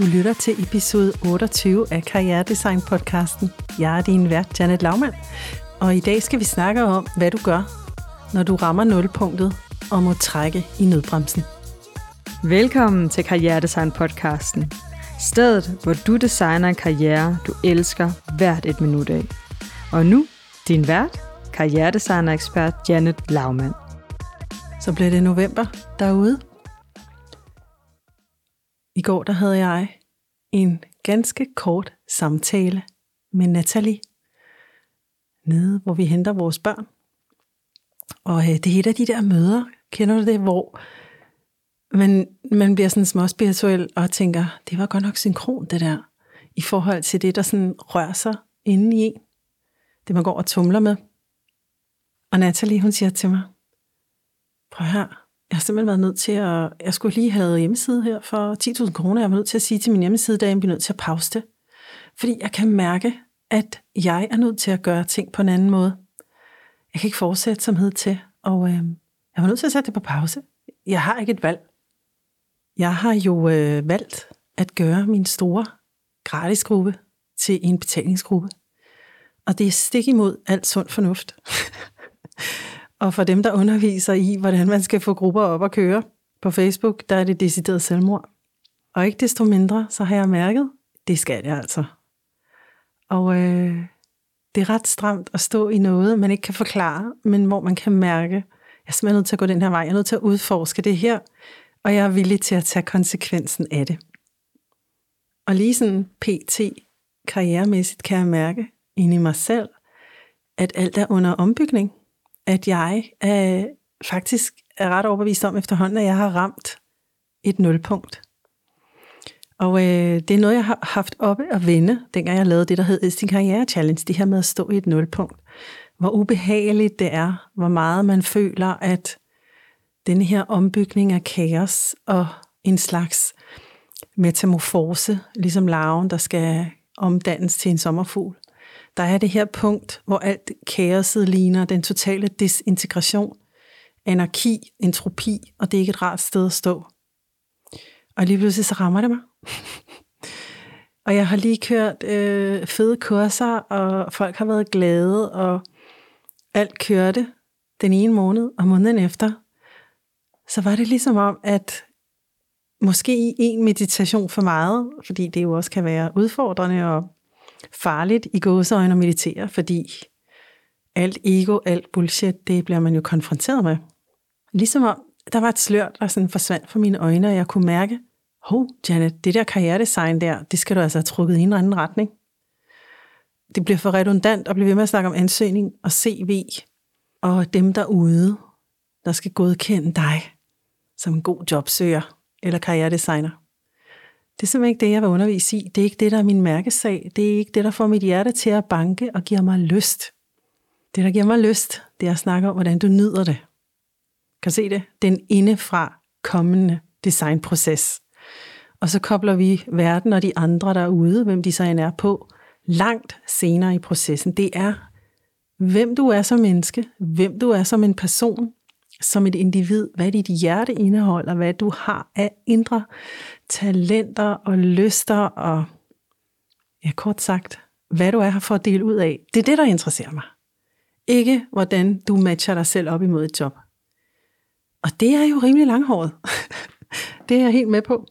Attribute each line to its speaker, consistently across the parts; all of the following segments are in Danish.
Speaker 1: Du lytter til episode 28 af Karrieredesign podcasten. Jeg er din vært, Janet Laumann, og i dag skal vi snakke om, hvad du gør, når du rammer nulpunktet og må trække i nødbremsen.
Speaker 2: Velkommen til Karrieredesign podcasten. Stedet, hvor du designer en karriere, du elsker hvert et minut af. Og nu, din vært, karrieredesigner-ekspert Janet Laumann.
Speaker 1: Så blev det november derude. I går der havde jeg en ganske kort samtale med Natalie, nede hvor vi henter vores børn. Og øh, det er et af de der møder, kender du det, hvor man, man bliver sådan små spirituel og tænker, det var godt nok synkron det der, i forhold til det, der sådan rører sig inde i en. Det man går og tumler med. Og Natalie, hun siger til mig, prøv her, har simpelthen været nødt til at, jeg skulle lige have lavet hjemmeside her for 10.000 kroner, jeg var nødt til at sige til min hjemmeside, at jeg bliver nødt til at pause det. Fordi jeg kan mærke, at jeg er nødt til at gøre ting på en anden måde. Jeg kan ikke fortsætte som hed til, og øh, jeg var nødt til at sætte det på pause. Jeg har ikke et valg. Jeg har jo øh, valgt at gøre min store gratisgruppe til en betalingsgruppe. Og det er stik imod alt sund fornuft. og for dem, der underviser i, hvordan man skal få grupper op at køre på Facebook, der er det decideret selvmord. Og ikke desto mindre, så har jeg mærket, det skal jeg altså. Og øh, det er ret stramt at stå i noget, man ikke kan forklare, men hvor man kan mærke, jeg er simpelthen nødt til at gå den her vej, jeg er nødt til at udforske det her, og jeg er villig til at tage konsekvensen af det. Og lige sådan pt. karrieremæssigt kan jeg mærke inde i mig selv, at alt er under ombygning. At jeg øh, faktisk er ret overbevist om efterhånden, at jeg har ramt et nulpunkt. Og øh, det er noget, jeg har haft oppe at vende, dengang jeg lavede det, der hed Sin Karriere Challenge, det her med at stå i et nulpunkt. Hvor ubehageligt det er, hvor meget man føler, at den her ombygning af kaos og en slags metamorfose, ligesom larven, der skal omdannes til en sommerfugl. Der er det her punkt, hvor alt kaoset ligner den totale desintegration, anarki, entropi, og det er ikke et rart sted at stå. Og lige pludselig så rammer det mig. og jeg har lige kørt øh, fede kurser, og folk har været glade, og alt kørte den ene måned, og måneden efter, så var det ligesom om, at måske en meditation for meget, fordi det jo også kan være udfordrende og farligt i gåseøjne at meditere, fordi alt ego, alt bullshit, det bliver man jo konfronteret med. Ligesom om, der var et slør, der sådan forsvandt fra mine øjne, og jeg kunne mærke, hov, Janet, det der karrieredesign der, det skal du altså have trukket i en eller anden retning. Det bliver for redundant at blive ved med at snakke om ansøgning og CV, og dem derude, der skal godkende dig som en god jobsøger eller karrieredesigner. Det er simpelthen ikke det, jeg vil undervise i. Det er ikke det, der er min mærkesag. Det er ikke det, der får mit hjerte til at banke og giver mig lyst. Det, der giver mig lyst, det er at snakke om, hvordan du nyder det. Kan se det? Den indefra kommende designproces. Og så kobler vi verden og de andre derude, hvem de så end er på, langt senere i processen. Det er, hvem du er som menneske, hvem du er som en person, som et individ, hvad dit hjerte indeholder, hvad du har af indre talenter og lyster og, ja, kort sagt, hvad du er her for at dele ud af. Det er det, der interesserer mig. Ikke hvordan du matcher dig selv op imod et job. Og det er jo rimelig langhåret. det er jeg helt med på.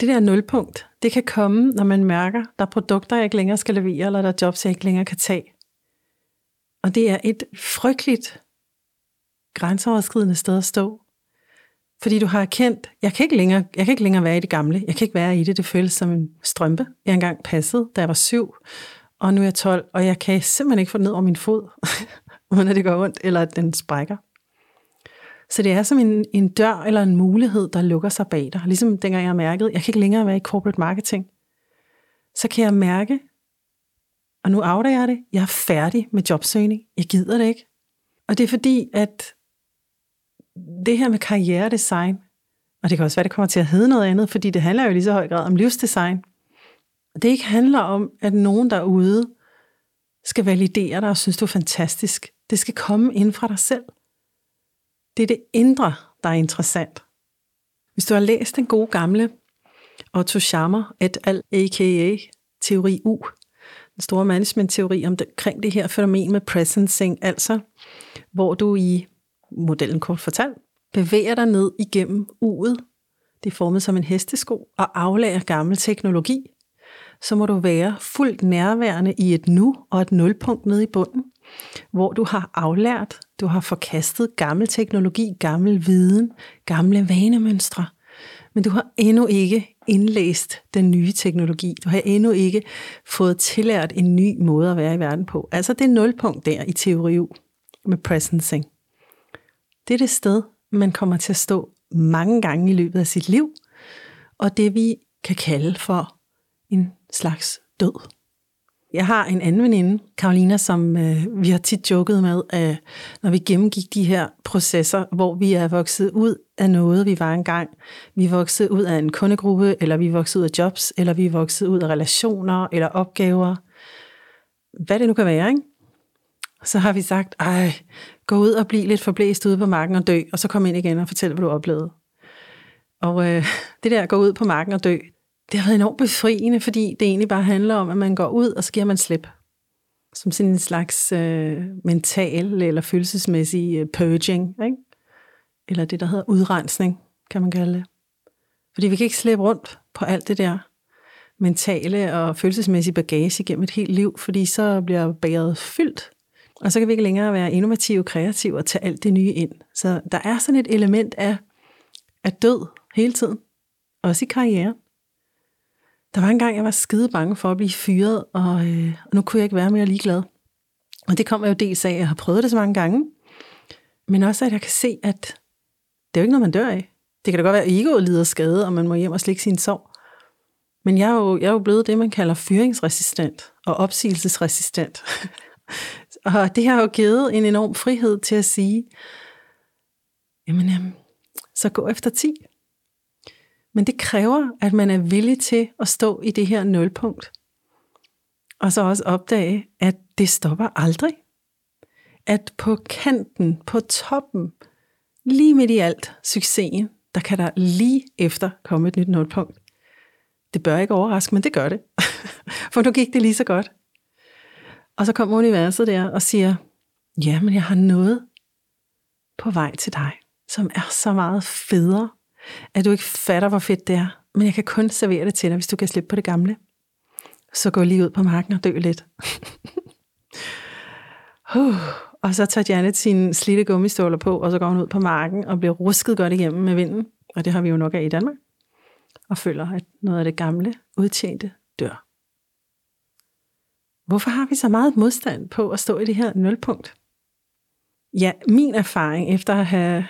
Speaker 1: Det der nulpunkt, det kan komme, når man mærker, der er produkter, jeg ikke længere skal levere, eller der er jobs, jeg ikke længere kan tage. Og det er et frygteligt grænseoverskridende sted at stå. Fordi du har erkendt, jeg kan, ikke længere, jeg kan ikke længere være i det gamle. Jeg kan ikke være i det. Det føles som en strømpe. Jeg engang passede, da jeg var syv, og nu er jeg 12, og jeg kan simpelthen ikke få ned over min fod, uden at det går ondt, eller at den sprækker. Så det er som en, en dør eller en mulighed, der lukker sig bag dig. Ligesom dengang jeg mærkede, jeg kan ikke længere være i corporate marketing. Så kan jeg mærke, og nu afdager jeg det, jeg er færdig med jobsøgning. Jeg gider det ikke. Og det er fordi, at det her med karrieredesign, og det kan også være, det kommer til at hedde noget andet, fordi det handler jo lige så høj grad om livsdesign. Det ikke handler om, at nogen derude skal validere dig og synes, du er fantastisk. Det skal komme ind fra dig selv. Det er det indre, der er interessant. Hvis du har læst den gode gamle Otto Schammer et al, a.k.a. teori U, den store management-teori omkring det her fænomen med presencing, altså hvor du i modellen kort fortalt bevæger dig ned igennem uget, det er formet som en hestesko, og aflærer gammel teknologi, så må du være fuldt nærværende i et nu og et nulpunkt nede i bunden, hvor du har aflært, du har forkastet gammel teknologi, gammel viden, gamle vanemønstre, men du har endnu ikke indlæst den nye teknologi. Du har endnu ikke fået tillært en ny måde at være i verden på. Altså det nulpunkt der i teori med presencing. Det er det sted, man kommer til at stå mange gange i løbet af sit liv, og det vi kan kalde for en slags død. Jeg har en anden veninde, Karolina, som øh, vi har tit joket med, at når vi gennemgik de her processer, hvor vi er vokset ud af noget, vi var engang. Vi er vokset ud af en kundegruppe, eller vi er vokset ud af jobs, eller vi er vokset ud af relationer eller opgaver. Hvad det nu kan være, ikke? Så har vi sagt, ej, gå ud og blive lidt forblæst ude på marken og dø, og så kom ind igen og fortæl, hvad du oplevede. Og øh, det der at gå ud på marken og dø, det har været enormt befriende, fordi det egentlig bare handler om, at man går ud, og så giver man slip. Som sådan en slags øh, mental eller følelsesmæssig øh, purging, ikke? eller det, der hedder udrensning, kan man kalde det. Fordi vi kan ikke slæbe rundt på alt det der mentale og følelsesmæssige bagage gennem et helt liv, fordi så bliver bæret fyldt, og så kan vi ikke længere være innovative, kreative og tage alt det nye ind. Så der er sådan et element af, af død hele tiden, også i karrieren. Der var en gang, jeg var skide bange for at blive fyret, og, øh, og nu kunne jeg ikke være mere ligeglad. Og det kommer jo dels af, at jeg har prøvet det så mange gange, men også at jeg kan se, at det er jo ikke noget, man dør af. Det kan da godt være, at egoet lider skade, og man må hjem og slikke sin sorg. Men jeg er, jo, jeg er jo blevet det, man kalder fyringsresistent og opsigelsesresistent. og det har jo givet en enorm frihed til at sige, jamen, jamen så gå efter 10. Men det kræver, at man er villig til at stå i det her nulpunkt. Og så også opdage, at det stopper aldrig. At på kanten, på toppen, lige midt i alt succesen, der kan der lige efter komme et nyt nulpunkt. Det bør ikke overraske, men det gør det. For nu gik det lige så godt. Og så kommer universet der og siger, ja, men jeg har noget på vej til dig, som er så meget federe, at du ikke fatter, hvor fedt det er. Men jeg kan kun servere det til dig, hvis du kan slippe på det gamle. Så gå lige ud på marken og dø lidt. uh, og så tager Janet sine slidte gummiståler på, og så går hun ud på marken og bliver rusket godt igennem med vinden. Og det har vi jo nok af i Danmark. Og føler, at noget af det gamle, udtjente. Hvorfor har vi så meget modstand på at stå i det her nulpunkt? Ja, min erfaring efter at have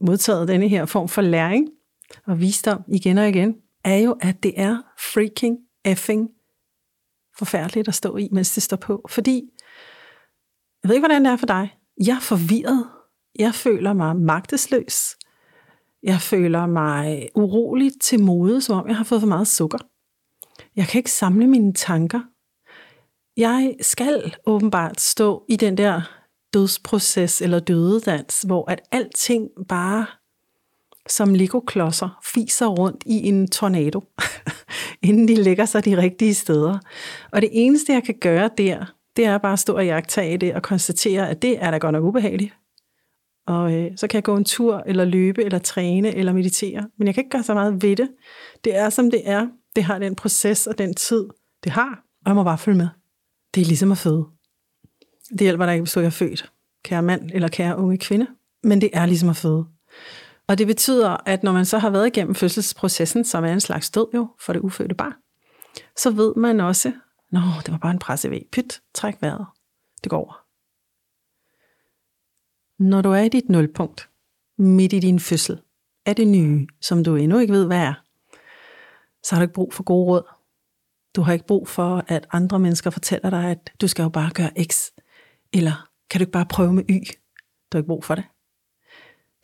Speaker 1: modtaget denne her form for læring og visdom igen og igen, er jo, at det er freaking effing forfærdeligt at stå i, mens det står på. Fordi, jeg ved ikke, hvordan det er for dig. Jeg er forvirret. Jeg føler mig magtesløs. Jeg føler mig urolig til mode, som om jeg har fået for meget sukker. Jeg kan ikke samle mine tanker. Jeg skal åbenbart stå i den der dødsproces eller dødedans, hvor at alting bare som legoklodser fiser rundt i en tornado, inden de lægger sig de rigtige steder. Og det eneste, jeg kan gøre der, det er bare at stå og jagtage det og konstatere, at det er da godt nok ubehageligt. Og øh, så kan jeg gå en tur, eller løbe, eller træne, eller meditere. Men jeg kan ikke gøre så meget ved det. Det er, som det er. Det har den proces og den tid, det har. Og jeg må bare følge med. Det er ligesom at føde. Det hjælper dig ikke, hvis du er født, kære mand eller kære unge kvinde. Men det er ligesom at føde. Og det betyder, at når man så har været igennem fødselsprocessen, som er en slags død jo for det ufødte barn, så ved man også, Nå, det var bare en pressevæg. Pyt, træk vejret. Det går over. Når du er i dit nulpunkt, midt i din fødsel, af det nye, som du endnu ikke ved, hvad er, så har du ikke brug for gode råd. Du har ikke brug for, at andre mennesker fortæller dig, at du skal jo bare gøre X. Eller kan du ikke bare prøve med Y? Du har ikke brug for det.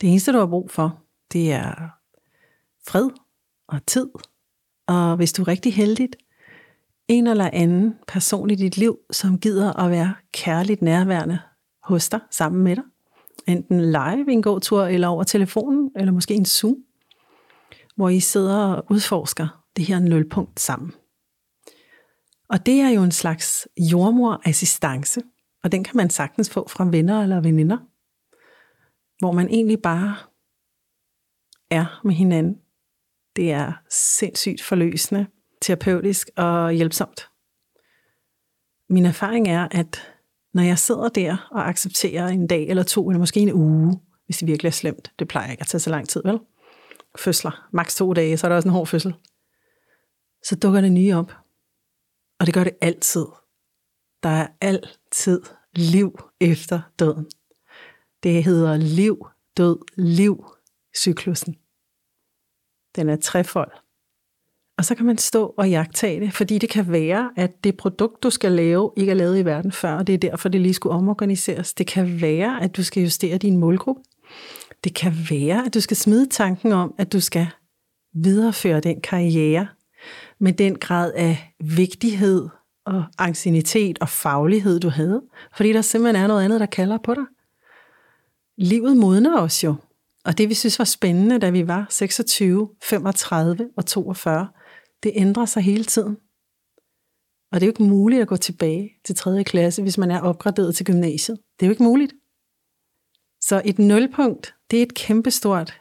Speaker 1: Det eneste, du har brug for, det er fred og tid. Og hvis du er rigtig heldig, en eller anden person i dit liv, som gider at være kærligt nærværende hos dig, sammen med dig. Enten live i en god tur, eller over telefonen, eller måske en Zoom. hvor I sidder og udforsker det her nulpunkt sammen. Og det er jo en slags jordmorassistance, og den kan man sagtens få fra venner eller veninder, hvor man egentlig bare er med hinanden. Det er sindssygt forløsende, terapeutisk og hjælpsomt. Min erfaring er, at når jeg sidder der og accepterer en dag eller to, eller måske en uge, hvis det virkelig er slemt, det plejer ikke at tage så lang tid, vel? Fødsler, maks to dage, så er der også en hård fødsel. Så dukker det nye op. Og det gør det altid. Der er altid liv efter døden. Det hedder liv, død, liv, cyklusen. Den er trefold. Og så kan man stå og jagtage det, fordi det kan være, at det produkt, du skal lave, ikke er lavet i verden før, og det er derfor, det lige skulle omorganiseres. Det kan være, at du skal justere din målgruppe. Det kan være, at du skal smide tanken om, at du skal videreføre den karriere med den grad af vigtighed og angstinitet og faglighed, du havde. Fordi der simpelthen er noget andet, der kalder på dig. Livet modner os jo. Og det, vi synes var spændende, da vi var 26, 35 og 42, det ændrer sig hele tiden. Og det er jo ikke muligt at gå tilbage til 3. klasse, hvis man er opgraderet til gymnasiet. Det er jo ikke muligt. Så et nulpunkt, det er et kæmpestort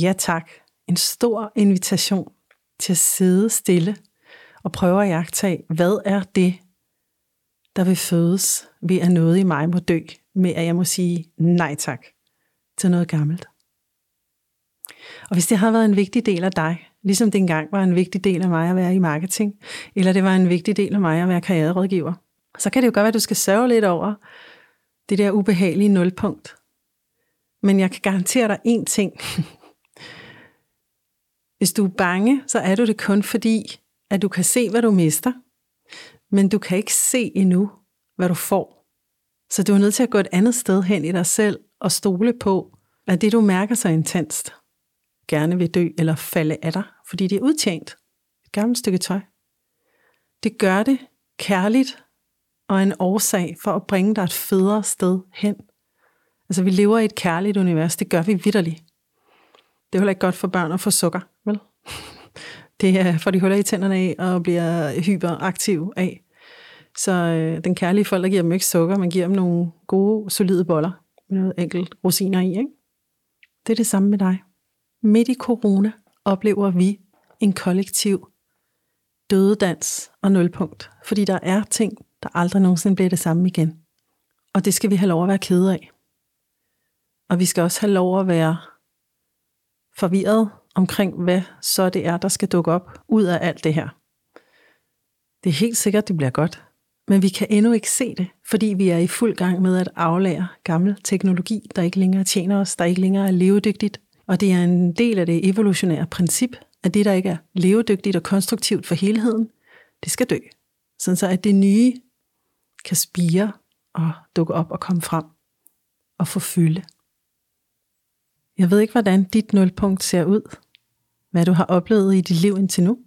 Speaker 1: ja tak. En stor invitation til at sidde stille og prøve at jagtage, hvad er det, der vil fødes ved at noget i mig må dø, med at jeg må sige nej tak til noget gammelt. Og hvis det har været en vigtig del af dig, ligesom det engang var en vigtig del af mig at være i marketing, eller det var en vigtig del af mig at være karriererådgiver, så kan det jo godt være, at du skal sørge lidt over det der ubehagelige nulpunkt. Men jeg kan garantere dig én ting. Hvis du er bange, så er du det kun fordi, at du kan se, hvad du mister, men du kan ikke se endnu, hvad du får. Så du er nødt til at gå et andet sted hen i dig selv og stole på, at det, du mærker så intenst, gerne vil dø eller falde af dig, fordi det er udtjent. Et gammelt stykke tøj. Det gør det kærligt og en årsag for at bringe dig et federe sted hen. Altså, vi lever i et kærligt univers. Det gør vi vidderligt. Det er heller ikke godt for børn at få sukker, vel? Det er, for de huller i tænderne af og bliver hyperaktiv af. Så øh, den kærlige folk, der giver dem ikke sukker, man giver dem nogle gode, solide boller med noget enkelt rosiner i. Ikke? Det er det samme med dig. Midt i corona oplever vi en kollektiv dødedans og nulpunkt, fordi der er ting, der aldrig nogensinde bliver det samme igen. Og det skal vi have lov at være kede af. Og vi skal også have lov at være forvirret omkring, hvad så det er, der skal dukke op ud af alt det her. Det er helt sikkert, det bliver godt. Men vi kan endnu ikke se det, fordi vi er i fuld gang med at aflære gammel teknologi, der ikke længere tjener os, der ikke længere er levedygtigt. Og det er en del af det evolutionære princip, at det, der ikke er levedygtigt og konstruktivt for helheden, det skal dø. Sådan så at det nye kan spire og dukke op og komme frem og få fylde. Jeg ved ikke, hvordan dit nulpunkt ser ud, hvad du har oplevet i dit liv indtil nu.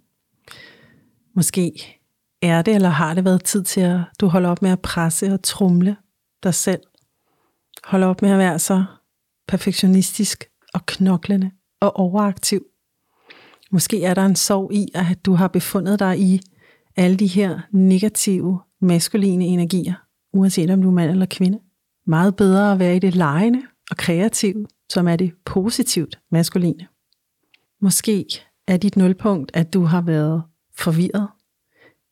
Speaker 1: Måske er det, eller har det været tid til, at du holder op med at presse og trumle dig selv? Holder op med at være så perfektionistisk og knoklende og overaktiv. Måske er der en sorg i, at du har befundet dig i alle de her negative, maskuline energier, uanset om du er mand eller kvinde. Meget bedre at være i det lejende og kreative, som er det positivt maskuline. Måske er dit nulpunkt, at du har været forvirret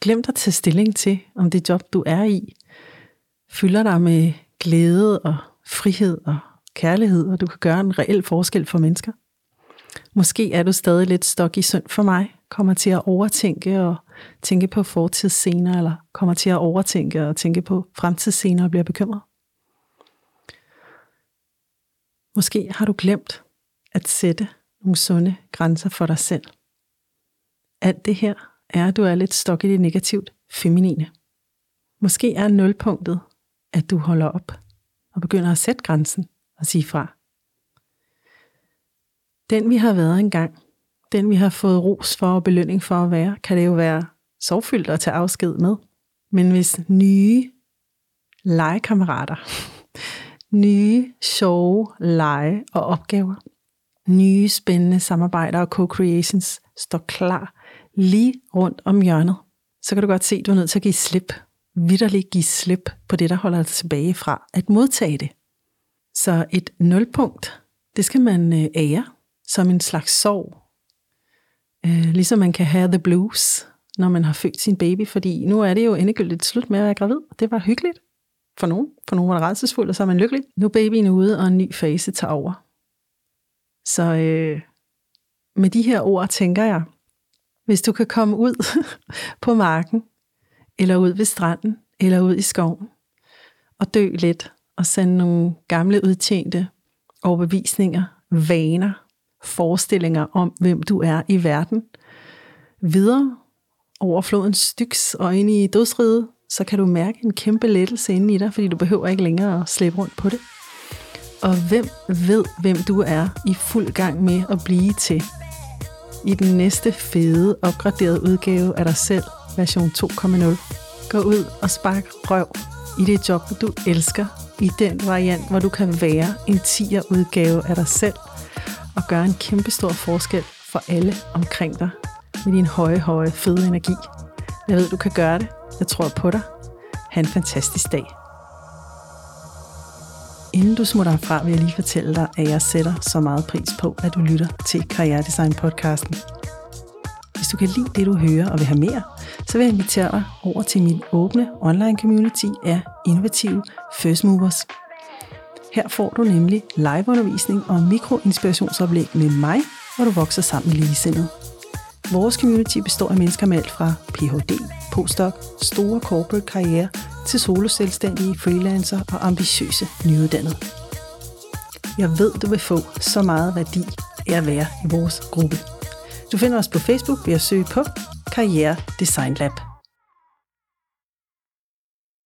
Speaker 1: Glem at tage stilling til, om det job, du er i, fylder dig med glæde og frihed og kærlighed, og du kan gøre en reel forskel for mennesker. Måske er du stadig lidt stok i synd for mig, kommer til at overtænke og tænke på fortidsscener, eller kommer til at overtænke og tænke på fremtidsscener og bliver bekymret. Måske har du glemt at sætte nogle sunde grænser for dig selv. Alt det her er, at du er lidt stok i det negativt feminine. Måske er nulpunktet, at du holder op og begynder at sætte grænsen og sige fra. Den vi har været engang, den vi har fået ros for og belønning for at være, kan det jo være sorgfyldt at tage afsked med. Men hvis nye legekammerater, nye sjove lege og opgaver nye spændende samarbejder og co-creations står klar lige rundt om hjørnet, så kan du godt se, at du er nødt til at give slip. Vitterligt give slip på det, der holder dig tilbage fra at modtage det. Så et nulpunkt, det skal man øh, ære som en slags sorg. Øh, ligesom man kan have the blues, når man har født sin baby, fordi nu er det jo endegyldigt slut med at være gravid. Det var hyggeligt for nogen. For nogen var det rædselsfuldt, og så er man lykkelig. Nu er babyen ude, og en ny fase tager over. Så øh, med de her ord tænker jeg, hvis du kan komme ud på marken, eller ud ved stranden, eller ud i skoven, og dø lidt, og sende nogle gamle udtjente overbevisninger, vaner, forestillinger om, hvem du er i verden, videre over flodens styks og ind i dødsriget, så kan du mærke en kæmpe lettelse inde i dig, fordi du behøver ikke længere at slæbe rundt på det. Og hvem ved, hvem du er i fuld gang med at blive til i den næste fede, opgraderede udgave af dig selv, version 2.0. Gå ud og spark røv i det job, du elsker, i den variant, hvor du kan være en 10'er udgave af dig selv, og gøre en kæmpe stor forskel for alle omkring dig med din høje, høje, fede energi. Jeg ved, du kan gøre det. Jeg tror på dig. Ha' en fantastisk dag. Inden du smutter herfra, vil jeg lige fortælle dig, at jeg sætter så meget pris på, at du lytter til Karrieredesign podcasten. Hvis du kan lide det, du hører og vil have mere, så vil jeg invitere dig over til min åbne online community af innovative first movers. Her får du nemlig liveundervisning og mikroinspirationsoplæg med mig, hvor du vokser sammen med ligesindede. Vores community består af mennesker med alt fra Ph.D., postdoc, store corporate karriere til soloselvstændige, freelancer og ambitiøse nyuddannede. Jeg ved, du vil få så meget værdi af at være i vores gruppe. Du finder os på Facebook ved at søge på Karriere Design Lab.